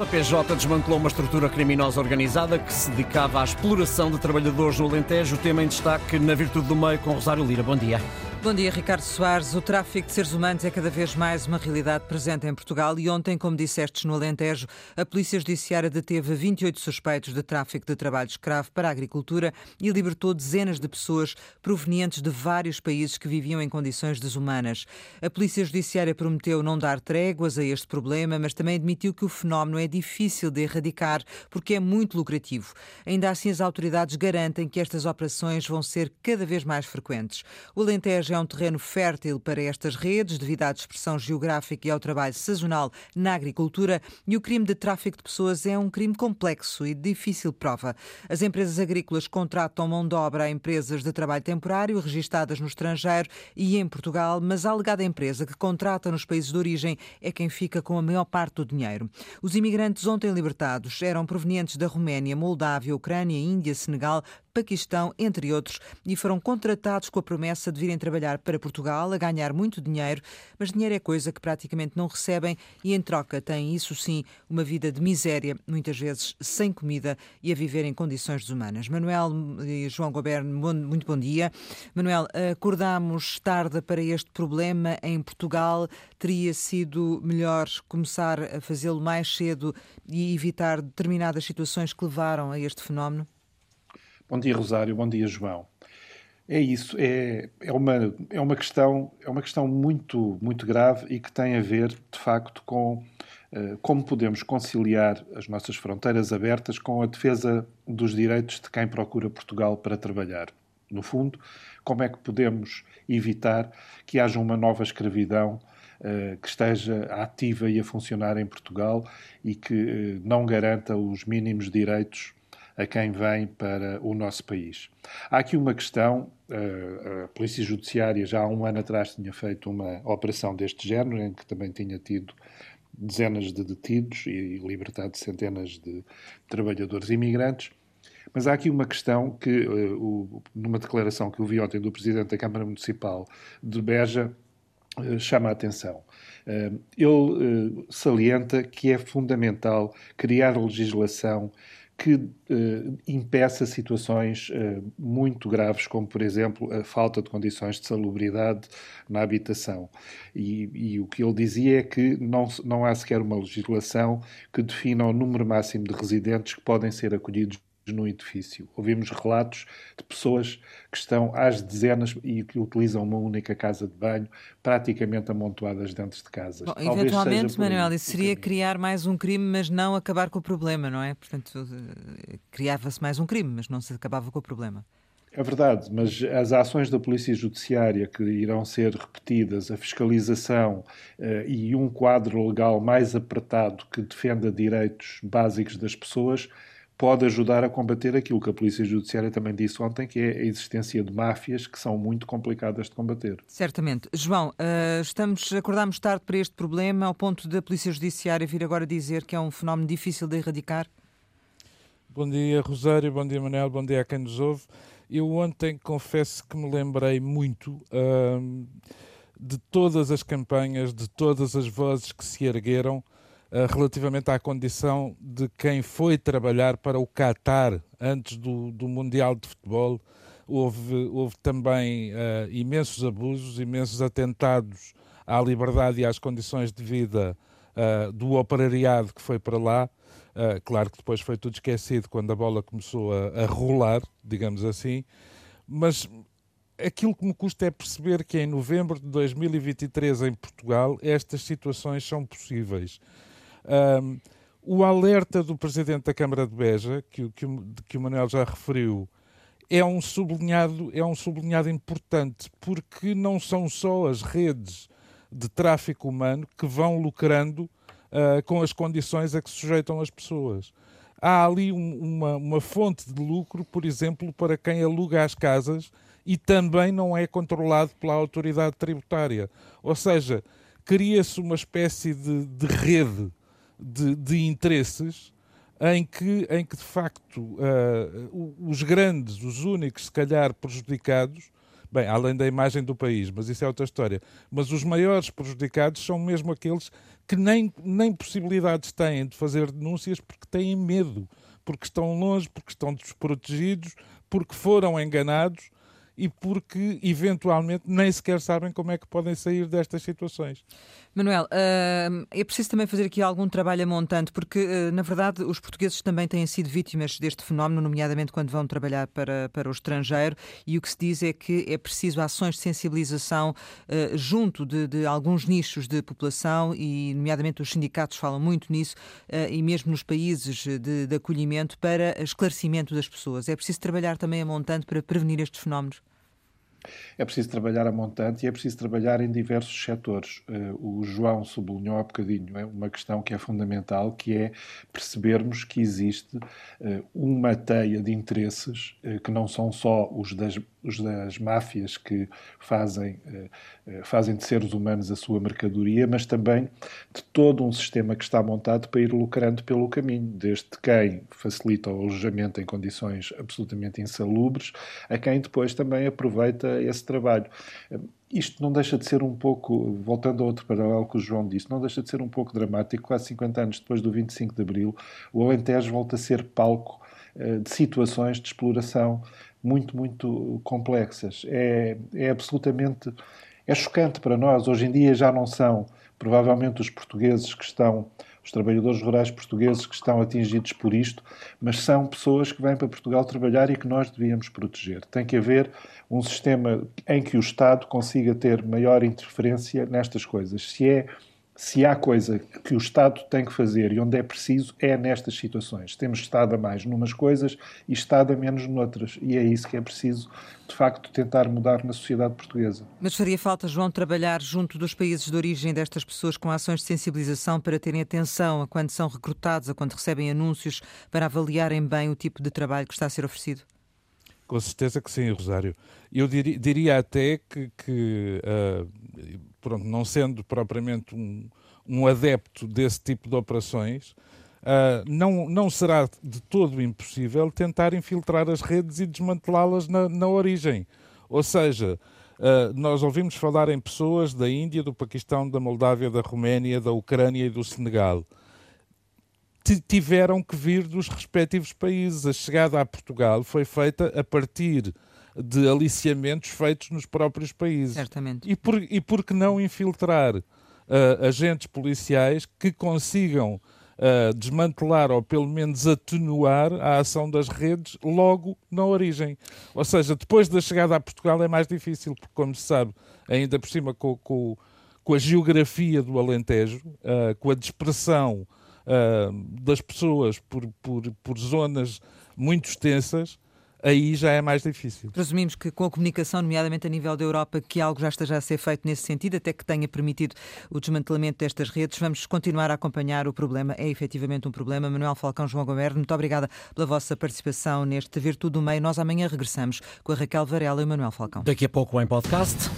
A PJ desmantelou uma estrutura criminosa organizada que se dedicava à exploração de trabalhadores no Alentejo. O tema em destaque na Virtude do Meio com Rosário Lira. Bom dia. Bom dia, Ricardo Soares. O tráfico de seres humanos é cada vez mais uma realidade presente em Portugal e ontem, como dissestes no Alentejo, a Polícia Judiciária deteve 28 suspeitos de tráfico de trabalho escravo para a agricultura e libertou dezenas de pessoas provenientes de vários países que viviam em condições desumanas. A Polícia Judiciária prometeu não dar tréguas a este problema, mas também admitiu que o fenómeno é difícil de erradicar porque é muito lucrativo. Ainda assim, as autoridades garantem que estas operações vão ser cada vez mais frequentes. O Alentejo é um terreno fértil para estas redes, devido à dispersão geográfica e ao trabalho sazonal na agricultura, e o crime de tráfico de pessoas é um crime complexo e de difícil prova. As empresas agrícolas contratam mão de obra a empresas de trabalho temporário registadas no estrangeiro e em Portugal, mas a alegada empresa que contrata nos países de origem é quem fica com a maior parte do dinheiro. Os imigrantes ontem libertados eram provenientes da Roménia, Moldávia, Ucrânia, Índia, Senegal, Paquistão, entre outros, e foram contratados com a promessa de virem trabalhar para Portugal a ganhar muito dinheiro, mas dinheiro é coisa que praticamente não recebem e, em troca, têm, isso sim, uma vida de miséria, muitas vezes sem comida e a viver em condições desumanas. Manuel e João Goberno, muito bom dia. Manuel, acordamos tarde para este problema em Portugal. Teria sido melhor começar a fazê-lo mais cedo e evitar determinadas situações que levaram a este fenómeno? Bom dia, Rosário. Bom dia, João. É isso. É, é, uma, é, uma, questão, é uma questão muito, muito grave e que tem a ver, de facto, com uh, como podemos conciliar as nossas fronteiras abertas com a defesa dos direitos de quem procura Portugal para trabalhar. No fundo, como é que podemos evitar que haja uma nova escravidão uh, que esteja ativa e a funcionar em Portugal e que uh, não garanta os mínimos direitos a quem vem para o nosso país. Há aqui uma questão, eh, a Polícia Judiciária já há um ano atrás tinha feito uma operação deste género, em que também tinha tido dezenas de detidos e libertado centenas de trabalhadores imigrantes. Mas há aqui uma questão que, uh, numa declaração que eu vi ontem do Presidente da Câmara Municipal de Beja, uh, chama a atenção. Ele salienta que é fundamental criar legislação que uh, impeça situações uh, muito graves, como, por exemplo, a falta de condições de salubridade na habitação. E, e, o que ele dizia é que não, não há sequer uma legislação que defina o número máximo de residentes que podem ser acolhidos no edifício. Ouvimos relatos de pessoas que estão às dezenas e que utilizam uma única casa de banho, praticamente amontoadas dentro de casas. Bom, eventualmente, Manuel, isso seria criar mais um crime, mas não acabar com o problema, não é? Portanto, eh, criava-se mais um crime, mas não se acabava com o problema. É verdade, mas as ações da Polícia Judiciária que irão ser repetidas, a fiscalização uh, e um quadro legal mais apertado que defenda direitos básicos das pessoas pode ajudar a combater aquilo que a Polícia Judiciária também disse ontem, que é a existência de máfias que são muito complicadas de combater. Certamente. João, uh, estamos, acordámos tarde para este problema, ao ponto da Polícia Judiciária vir agora dizer que é um fenómeno difícil de erradicar? Bom dia, Rosário, bom dia, Manuel, bom dia a quem nos ouve. Eu ontem confesso que me lembrei muito uh, de todas as campanhas, de todas as vozes que se ergueram eh, relativamente à condição de quem foi trabalhar para o Qatar antes do, do Mundial de Futebol. Houve, houve também uh, imensos abusos, imensos atentados à liberdade e às condições de vida uh, do operariado que foi para lá. Uh, claro que depois foi tudo esquecido quando a bola começou a, a, rolar, digamos assim, mas aquilo que me custa é perceber que em novembro de 2023 em Portugal estas situações são possíveis. Um, o alerta do Presidente da Câmara de Beja, que, que, que o Manuel já referiu, é um sublinhado, é um sublinhado importante, porque não são só as redes de tráfico humano que vão lucrando uh, com as condições a que sujeitam as pessoas. Há ali um, uma, uma fonte de lucro, por exemplo, para quem aluga as casas e também não é controlado pela autoridade tributária. Ou seja, cria-se uma espécie de, de rede de, de interesses em que, em que de facto uh, os grandes, os únicos, se calhar prejudicados, Bem, além da imagem do país, mas isso é outra história. Mas os maiores prejudicados são mesmo aqueles que nem, nem possibilidades têm de fazer denúncias porque têm medo, porque estão longe, porque estão desprotegidos, porque foram enganados e porque eventualmente nem sequer sabem como é que podem sair destas situações. Manuel, é preciso também fazer aqui algum trabalho a montante, porque uh, na verdade os portugueses também têm sido vítimas deste fenómeno, nomeadamente quando vão trabalhar para, para o estrangeiro, e o que se diz é que é preciso ações de sensibilização uh, junto de, de, alguns nichos de população, e nomeadamente os sindicatos falam muito nisso, e mesmo nos países de, de acolhimento, para esclarecimento das pessoas. É preciso trabalhar também a montante para prevenir estes fenómenos? É preciso trabalhar a montante e é preciso trabalhar em diversos setores. Eh, o João sublinhou há bocadinho é uma questão que é fundamental, que é percebermos que existe eh, uma teia de interesses eh, que não são só os das os das máfias que fazem, eh, eh, fazem de seres humanos a sua mercadoria, mas também de todo um sistema que está montado para ir lucrando pelo caminho, desde quem facilita o alojamento em condições absolutamente insalubres, a quem depois também aproveita esse trabalho. Isto não deixa de ser um pouco, voltando a outro paralelo que o João disse, não deixa de ser um pouco dramático. Quase 50 anos depois do 25 de Abril, o Alentejo volta a ser palco eh, de situações de exploração muito, muito complexas. É, é absolutamente. É chocante para nós. Hoje em dia já não são, provavelmente, os portugueses que estão, os trabalhadores rurais portugueses que estão atingidos por isto, mas são pessoas que vêm para Portugal trabalhar e que nós devíamos proteger. Tem que haver um sistema em que o Estado consiga ter maior interferência nestas coisas. Se é se há coisa que o Estado tem que fazer e onde é preciso, é nestas situações. Temos Estado a mais numas coisas e Estado a menos noutras. E é isso que é preciso, de facto, tentar mudar na sociedade portuguesa. Mas faria falta, João, trabalhar junto dos países de origem destas pessoas com ações de sensibilização para terem atenção a quando são recrutados, a quando recebem anúncios, para avaliarem bem o tipo de trabalho que está a ser oferecido? Com certeza que sim, Rosário. Eu diria, diria até que, que uh, pronto, não sendo propriamente um, um adepto desse tipo de operações, uh, não, não será de todo impossível tentar infiltrar as redes e desmantelá-las na, na origem. Ou seja, uh, nós ouvimos falar em pessoas da Índia, do Paquistão, da Moldávia, da Roménia, da Ucrânia e do Senegal. Tiveram que vir dos respectivos países. A chegada a Portugal foi feita a partir de aliciamentos feitos nos próprios países. Certamente. E por, e por que não infiltrar uh, agentes policiais que consigam uh, desmantelar ou pelo menos atenuar a ação das redes logo na origem? Ou seja, depois da chegada a Portugal é mais difícil, porque, como se sabe, ainda por cima com, com, com a geografia do Alentejo, uh, com a dispersão das pessoas por, por, por zonas muito extensas, aí já é mais difícil. Presumimos que com a comunicação, nomeadamente a nível da Europa, que algo já esteja a ser feito nesse sentido, até que tenha permitido o desmantelamento destas redes. Vamos continuar a acompanhar o problema. É efetivamente um problema. Manuel Falcão, João Gomes, muito obrigada pela vossa participação neste Virtude do Meio. Nós amanhã regressamos com a Raquel Varela e o Manuel Falcão. Daqui a pouco em podcast.